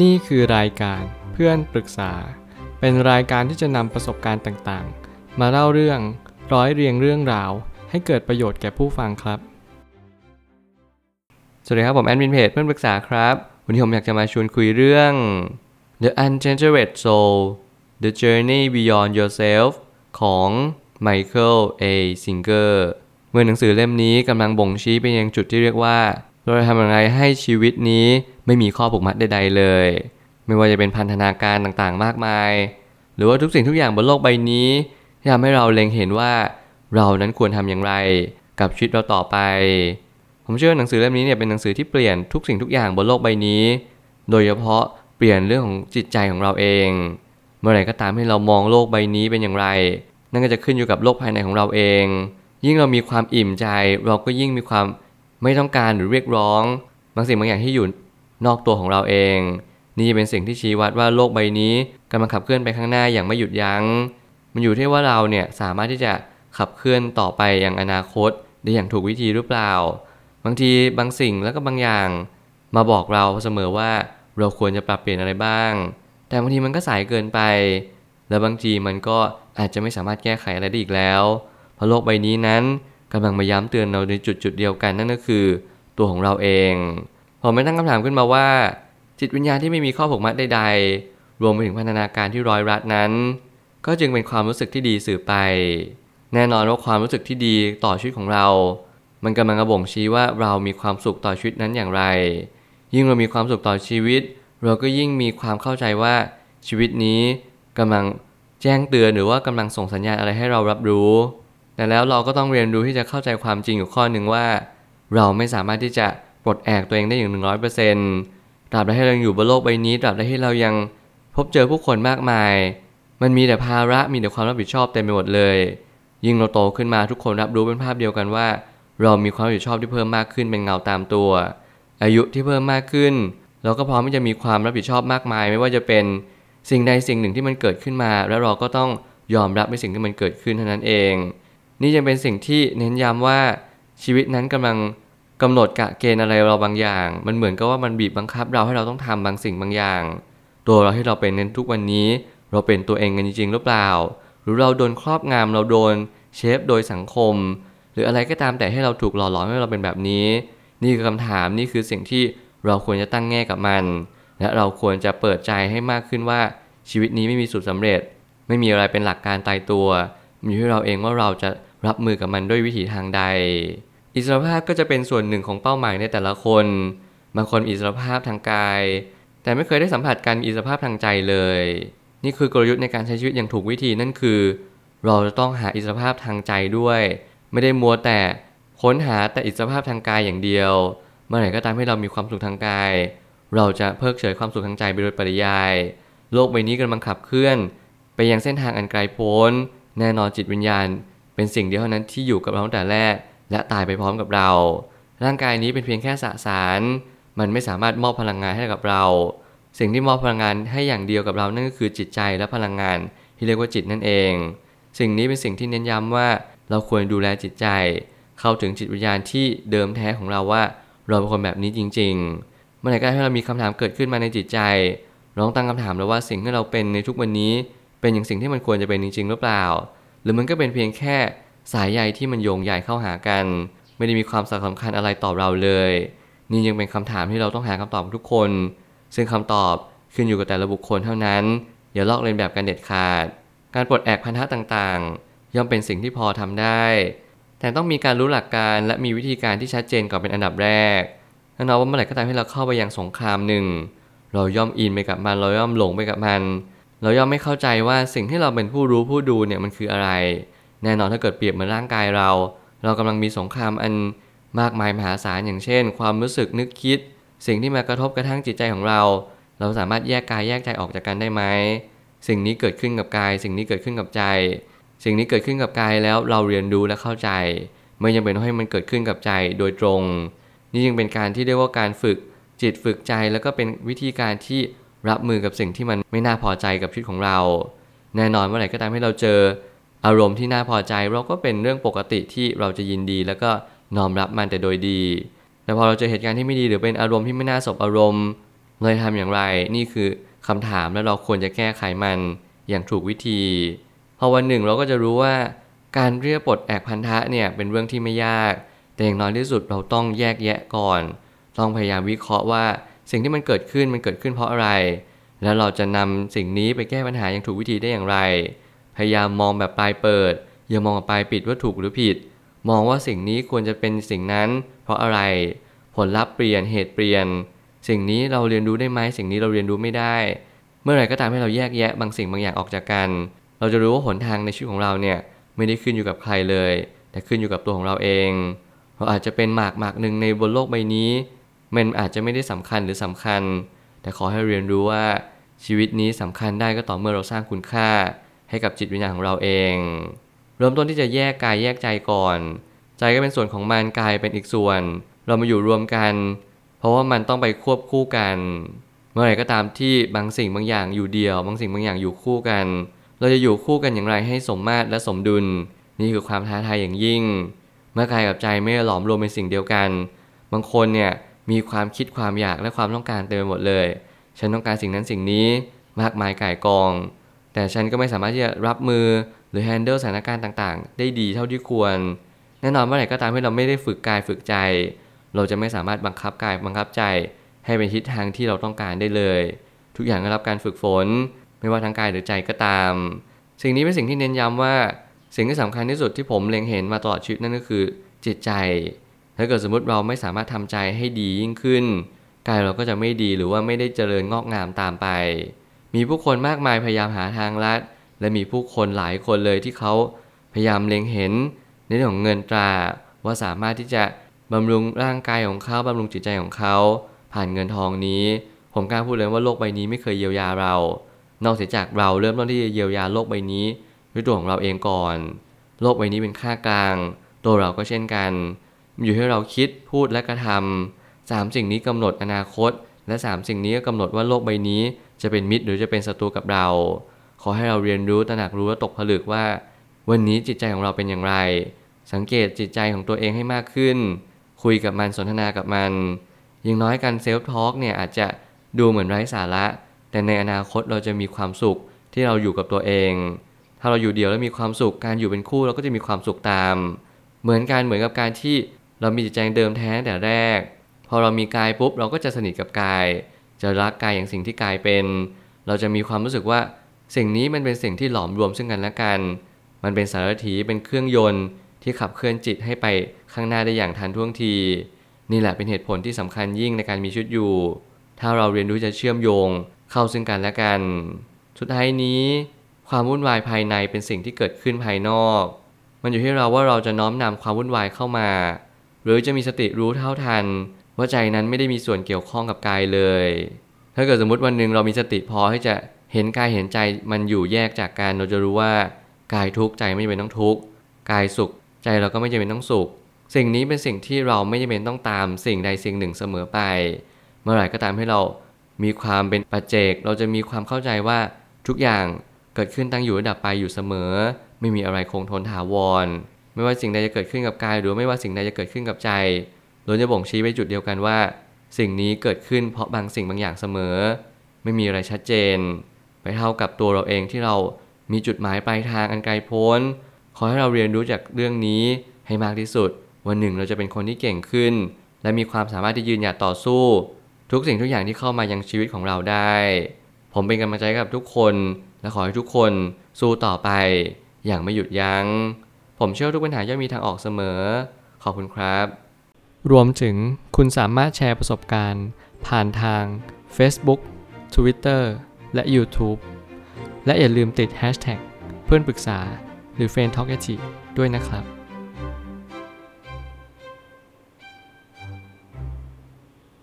นี่คือรายการเพื่อนปรึกษา เป็นรายการที่จะนำประสบการณ์ต่างๆ มาเล่าเรื่องร้อยเรียงเรื่องราว ให้เกิดประโยชน์แก่ผู้ฟังครับ สวัสดีครับผมแอดมินเพจเพื่อนปรึกษาครับ วันนี้ผมอยากจะมาชวนคุยเรื่อง The Ungenerated Soul The Journey Beyond Yourself ของ Michael A. Singer เมื่อหนังสือเล่มนี้กำลังบ่งชี้ไปยังจุดที่เรียกว่า เราจะทำอย่างไรให้ชีวิตนี้ไม่มีข้อผูกมัดใดๆเลย ไม่ว่าจะเป็นพันธนาการต่างๆ มากมาย หรือว่าทุกสิ่งทุกอย่างบนโลกใบนี้ที่ทำให้เราเล็งเห็นว่าเรานั้นควรทำอย่างไรกับชีวิตเราต่อไป ผมเชื่อว่าหนังสือเล่มนี้เนี่ยเป็นหนังสือที่เปลี่ยนทุกสิ่งทุกอย่างบนโลกใบนี้ โดยเฉพาะเปลี่ยนเรื่องของจิตใจของเราเอง เมื่อไหร่ก็ตามให้เรามองโลกใบนี้เป็นอย่างไร นั่นก็จะขึ้นอยู่กับโลกภายในของเราเอง ยิ่งเรามีความอิ่มใจ เราก็ยิ่งมีความ ไม่ต้องการหรือเรียกร้องบางสิ่งบางอย่างที่อยู่นอกตัวของเราเอง นี่เป็นสิ่งที่ชี้วัดว่าโลกใบนี้กำลังขับเคลื่อนไปข้างหน้าอย่างไม่หยุดยัง้ง มันอยู่ที่ว่าเราเนี่ยสามารถที่จะขับเคลื่อนต่อไปอย่างอนาคตได้อย่างถูกวิธีหรือเปล่า บางทีบางสิ่งแล้วก็บางอย่าง มาบอกเราเสมอว่าเราควรจะปรับเปลี่ยนอะไรบ้าง แต่บางทีมันก็สายเกินไป และบางทีมันก็อาจจะไม่สามารถแก้ไขอะไรได้อีกแล้ว เพราะโลกใบนี้นั้น กำลังมาย้ำเตือนเราในจุดจุดเดียวกันนั่นก็คือตัวของเราเอง ผมไม่ตั้งคำถามขึ้นมาว่า จิตวิญญาณที่ไม่มีข้อผูกมัดใดๆ รวมไปถึงพันธนาการที่ร้อยรัดนั้น ก็จึงเป็นความรู้สึกที่ดีสื่อไป แน่นอนว่าความรู้สึกที่ดีต่อชีวิตของเรา มันกำลังกระบ่งชี้ว่าเรามีความสุขต่อชีวิตนั้นอย่างไร ยิ่งเรามีความสุขต่อชีวิต เราก็ยิ่งมีความเข้าใจว่าชีวิตนี้กำลังแจ้งเตือนหรือว่ากำลังส่งสัญญาณอะไรให้เรารับรู้ แต่แล้วเราก็ต้องเรียนรู้ที่จะเข้าใจความจริงอยู่ข้อหนึ่งว่า เราไม่สามารถที่จะปลดแอกตัวเองได้อย่างหนึ่งร้อยเปอร์เซ็นต์ตราบใดที่เราอยู่บนโลกใบนี้ตราบใดที่เรายังพบเจอผู้คนมากมาย มันมีแต่ภาระมีแต่ความรับผิดชอบเต็มไปหมดเลย ยิ่งเราโตขึ้นมาทุกคนรับรู้เป็นภาพเดียวกันว่า เรามีความรับผิดชอบที่เพิ่มมากขึ้นเป็นเงาตามตัว อายุที่เพิ่มมากขึ้น เราก็พร้อมที่จะมีความรับผิดชอบมากมาย ไม่ว่าจะเป็นสิ่งใดสิ่งหนึ่งที่มันเกิดขึ้นมา แล้วเราก็ต้องยอมรับในสิ่งที่มันเกิดขึ้นเท่านั้นเอง นี่ยังเป็นสิ่งที่เน้นย้ำว่าชีวิตนั้นกำลังกำหนดกะเกณฑ์อะไรเราบางอย่าง มันเหมือนกับว่ามันบีบบังคับ เราให้เราต้องทำบางสิ่งบางอย่าง ตัวเราให้เราเป็นในทุกวันนี้ เราเป็นตัวเองกันจริงๆหรือเปล่า หรือเราโดนครอบงำเราโดนเชฟโดยสังคม หรืออะไรก็ตามแต่ให้เราถูกหล่อหลอมให้เราเป็นแบบนี้ นี่คือคำถามนี่คือสิ่งที่เราควรจะตั้งแง่กับมัน และเราควรจะเปิดใจให้มากขึ้นว่าชีวิตนี้ไม่มีสูตรสาเร็จ ไม่มีอะไรเป็นหลักการตายตัวอยู่ที่เราเองว่าเราจะ รับมือกับมันด้วยวิถีทางใด อิสรภาพก็จะเป็นส่วนหนึ่งของเป้าหมายในแต่ละคน บางคนอิสรภาพทางกาย แต่ไม่เคยได้สัมผัสการมีอิสรภาพทางใจเลย นี่คือกลยุทธ์ในการใช้ชีวิตอย่างถูกวิธีนั่นคือ เราจะต้องหาอิสรภาพทางใจด้วย ไม่ได้มัวแต่ค้นหาแต่อิสรภาพทางกายอย่างเดียว เมื่อไหร่ก็ตามให้เรามีความสุขทางกาย เราจะเพิกเฉยความสุขทางใจไปโดยปริยาย โลกใบนี้กำลังขับเคลื่อน ไปยังเส้นทางอันไกลโพ้น แน่นอนจิตวิญญาณ เป็นสิ่งเดียวเท่านั้นที่อยู่กับเราตั้งแต่แรก และตายไปพร้อมกับเรา ร่างกายนี้เป็นเพียงแค่สสาร มันไม่สามารถมอบพลังงานให้กับเรา สิ่งที่มอบพลังงานให้อย่างเดียวกับเรานั่นก็คือจิตใจและพลังงาน ที่เรียกว่าจิตนั่นเอง สิ่งนี้เป็นสิ่งที่เน้นย้ำว่าเราควรดูแลจิตใจ เข้าถึงจิตวิญญาณที่เดิมแท้ของเราว่าเราเป็นคนแบบนี้จริง ๆ เมื่อไหร่ก็ให้เรามีคำถามเกิดขึ้นมาในจิตใจลองตั้งคำถามแล้วว่าสิ่งที่เราเป็นในทุกวันนี้เป็นอย่างสิ่งที่มันควรจะเป็นจริง ๆ หรือเปล่า หรือมันก็เป็นเพียงแค่สายใยที่มันโยงใยเข้าหากัน ไม่ได้มีความสำคัญอะไรต่อเราเลย นี่ยังเป็นคำถามที่เราต้องหาคำตอบทุกคน ซึ่งคำตอบขึ้นอยู่กับแต่ละบุคคลเท่านั้น อย่าลอกเลียนแบบกันเด็ดขาด การปลดแอกพันธะต่างๆ ย่อมเป็นสิ่งที่พอทำได้ แต่ต้องมีการรู้หลักการและมีวิธีการที่ชัดเจนก่อนเป็นอันดับแรกแน่นอนว่าเมื่อไหร่ก็ตามที่เราเข้าไปยังสงครามหนึ่ง เราย่อมอินไปกับมัน เราย่อมหลงไปกับมัน เราย่อมไม่เข้าใจว่าสิ่งที่เราเป็นผู้รู้ผู้ดูเนี่ยมันคืออะไร แน่นอนถ้าเกิดเปรียบเหมือนร่างกายเรา เรากำลังมีสงครามอันมากมายมหาศาลอย่างเช่น ความรู้สึกนึกคิด สิ่งที่มากระทบกระทั่งจิตใจของเรา เราสามารถแยกกายแยกใจออกจากกันได้ไหมสิ่งนี้เกิดขึ้นกับกาย สิ่งนี้เกิดขึ้นกับใจ สิ่งนี้เกิดขึ้นกับกายแล้วเราเรียนรู้และเข้าใจ ไม่จำเป็นต้องให้มันเกิดขึ้นกับใจโดยตรง นี่ยังเป็นการที่เรียกว่าการฝึกจิตฝึกใจแล้วก็เป็นวิธีการที่ รับมือกับสิ่งที่มันไม่น่าพอใจกับชีวิตของเรา แน่นอนเมื่อไหร่ก็ตามให้เราเจอ อารมณ์ที่น่าพอใจเราก็เป็นเรื่องปกติที่เราจะยินดี แล้วก็น้อมรับมันแต่โดยดี แต่พอเราเจอเหตุการณ์ที่ไม่ดีหรือเป็นอารมณ์ที่ไม่น่าสบอารมณ์เราจะทำอย่างไร นี่คือคำถามและเราควรจะแก้ไขมันอย่างถูกวิธีพอวันหนึ่งเราก็จะรู้ว่าการเรียกปลดแอกพันธะเนี่ยเป็นเรื่องที่ไม่ยาก แต่อย่างน้อยที่สุดเราต้องแยกแยะก่อน ต้องพยายามวิเคราะห์ว่า สิ่งที่มันเกิดขึ้นมันเกิดขึ้นเพราะอะไร แล้วเราจะนำสิ่งนี้ไปแก้ปัญหาอย่างถูกวิธีได้อย่างไร พยายามมองแบบปลายเปิด อย่ามองแบบปลายปิดว่าถูกหรือผิด มองว่าสิ่งนี้ควรจะเป็นสิ่งนั้น เพราะอะไร ผลลัพธ์เปลี่ยนเหตุเปลี่ยน สิ่งนี้เราเรียนรู้ได้ไหมสิ่งนี้เราเรียนรู้ไม่ได้ เมื่อไหร่ก็ตามให้เราแยกแยะบางสิ่งบางอย่างออกจากกัน เราจะรู้ว่าหนทางในชีวิตของเราเนี่ยไม่ได้ขึ้นอยู่กับใครเลย แต่ขึ้นอยู่กับตัวของเราเอง เราอาจจะเป็นหมากหมากหนึ่งในบนโลกใบนี้ มันอาจจะไม่ได้สำคัญหรือสำคัญ แต่ขอให้เรียนรู้ว่าชีวิตนี้สำคัญได้ก็ต่อเมื่อเราสร้างคุณค่า ให้กับจิตวิญญาณของเราเอง เริ่มต้นที่จะแยกกายแยกใจก่อน ใจก็เป็นส่วนของมันกายเป็นอีกส่วน เรามาอยู่รวมกัน เพราะว่ามันต้องไปควบคู่กัน เมื่อไหร่ก็ตามที่บางสิ่งบางอย่างอยู่เดียว บางสิ่งบางอย่างอยู่คู่กัน เราจะอยู่คู่กันอย่างไรให้สมมาตรและสมดุล นี่คือความท้าทายอย่างยิ่ง เมื่อกายกับใจไม่หลอมรวมเป็นสิ่งเดียวกัน บางคนเนี่ย มีความคิดความอยากและความต้องการเต็มไปหมดเลย ฉันต้องการสิ่งนั้นสิ่งนี้มากมายก่ายกอง แต่ฉันก็ไม่สามารถที่จะรับมือหรือ handle สถานการณ์ต่างๆ ได้ดีเท่าที่ควร แน่นอนเมื่อไหร่ก็ตามที่เราไม่ได้ฝึกกายฝึกใจ เราจะไม่สามารถบังคับกายบังคับใจ ให้เป็นทิศทางที่เราต้องการได้เลย ทุกอย่างได้รับการฝึกฝน ไม่ว่าทางกายหรือใจก็ตาม สิ่งนี้เป็นสิ่งที่เน้นย้ำว่า สิ่งที่สำคัญที่สุดที่ผมเล็งเห็นมาตลอดชีวิตนั่นก็คือจิตใจ ถ้าเกิดสมมติเราไม่สามารถทำใจให้ดียิ่งขึ้นกายเราก็จะไม่ดีหรือว่าไม่ได้เจริญงอกงามตามไป มีผู้คนมากมายพยายามหาทางลัด และมีผู้คนหลายคนเลยที่เขาพยายามเล็งเห็น ในเรื่องของเงินตราว่าสามารถที่จะบำรุงร่างกายของเขาบำรุงจิตใจของเขา ผ่านเงินทองนี้ ผมกล้าพูดเลยว่าโลกใบนี้ไม่เคยเยียวยาเรา นอกเสียจากเราเริ่มต้นที่จะเยียวยาโลกใบนี้ด้วยตัวของเราเองก่อน โลกใบนี้เป็นค่ากลาง ตัวเราก็เช่นกัน อยู่ให้เราคิดพูดและกระทำสามสิ่งนี้กำหนดอนาคต และสามสิ่งนี้ก็กำหนดว่าโลกใบนี้จะเป็นมิตรหรือจะเป็นศัตรูกับเรา ขอให้เราเรียนรู้ตระหนักรู้และตกผลึกว่า วันนี้จิตใจของเราเป็นอย่างไร สังเกตจิตใจของตัวเองให้มากขึ้น คุยกับมันสนทนากับมันอย่างน้อยการ self talk เนี่ยอาจจะดูเหมือนไร้สาระ แต่ในอนาคตเราจะมีความสุขที่เราอยู่กับตัวเอง ถ้าเราอยู่เดียวแล้วมีความสุขการอยู่เป็นคู่เราก็จะมีความสุขตาม เหมือนกันเหมือนกับการที่ เรามีจิตใจเดิมแท้แต่แรก พอเรามีกายปุ๊บเราก็จะสนิทกับกาย จะรักกายอย่างสิ่งที่กายเป็น เราจะมีความรู้สึกว่าสิ่งนี้มันเป็นสิ่งที่หลอมรวมซึ่งกันและกัน มันเป็นสารถีเป็นเครื่องยนต์ที่ขับเคลื่อนจิตให้ไปข้างหน้าได้อย่างทันท่วงที นี่แหละเป็นเหตุผลที่สำคัญยิ่งในการมีชีวิตอยู่ ถ้าเราเรียนรู้จะเชื่อมโยงเข้าซึ่งกันและกัน สุดท้ายนี้ ความวุ่นวายภายในเป็นสิ่งที่เกิดขึ้นภายนอก มันอยู่ที่เราว่าเราจะน้อมนำความวุ่นวายเข้ามา หรือจะมีสติรู้เท่าทัน ว่าใจนั้นไม่ได้มีส่วนเกี่ยวข้องกับกายเลย ถ้าเกิดสมมติวันหนึ่งเรามีสติพอที่จะเห็นกายเห็นใจมันอยู่แยกจากกันเราจะรู้ว่ากายทุกข์ใจไม่จำเป็นต้องทุกข์กายสุข ใจเราก็ไม่จำเป็นต้องสุข สิ่งนี้เป็นสิ่งที่เราไม่จำเป็นต้องตามสิ่งใดสิ่งหนึ่งเสมอไป เมื่อไหร่ก็ตามให้เรามีความเป็นปัจเจก เราจะมีความเข้าใจว่าทุกอย่างเกิดขึ้นตั้งอยู่ระดับไปอยู่เสมอ ไม่มีอะไรคงทนถาวร ไม่ว่าสิ่งใดจะเกิดขึ้นกับกาย หรือไม่ว่าสิ่งใดจะเกิดขึ้นกับใจล้วนจะบ่งชี้ไปจุดเดียวกันว่า สิ่งนี้เกิดขึ้นเพราะบางสิ่งบางอย่างเสมอ ไม่มีอะไรชัดเจน ไปเท่ากับตัวเราเองที่เรามีจุดหมายปลายทางอันไกลโพ้น ขอให้เราเรียนรู้จากเรื่องนี้ให้มากที่สุด วันหนึ่งเราจะเป็นคนที่เก่งขึ้น และมีความสามารถที่ยืนหยัดต่อสู้ ทุกสิ่งทุกอย่างที่เข้ามายังชีวิตของเราได้ ผมเป็นกำลังใจกับทุกคน และขอให้ทุกคนสู้ต่อไป อย่างไม่หยุดยัง้ง ผมเชื่อทุกปัญหาย่อมมีทางออกเสมอ ขอบคุณครับ รวมถึงคุณสามารถแชร์ประสบการณ์ ผ่านทาง Facebook Twitter และ YouTube และอย่าลืมติด Hashtag เพื่อนปรึกษาหรือ f r ร e n d t a l k ด้วยนะครับ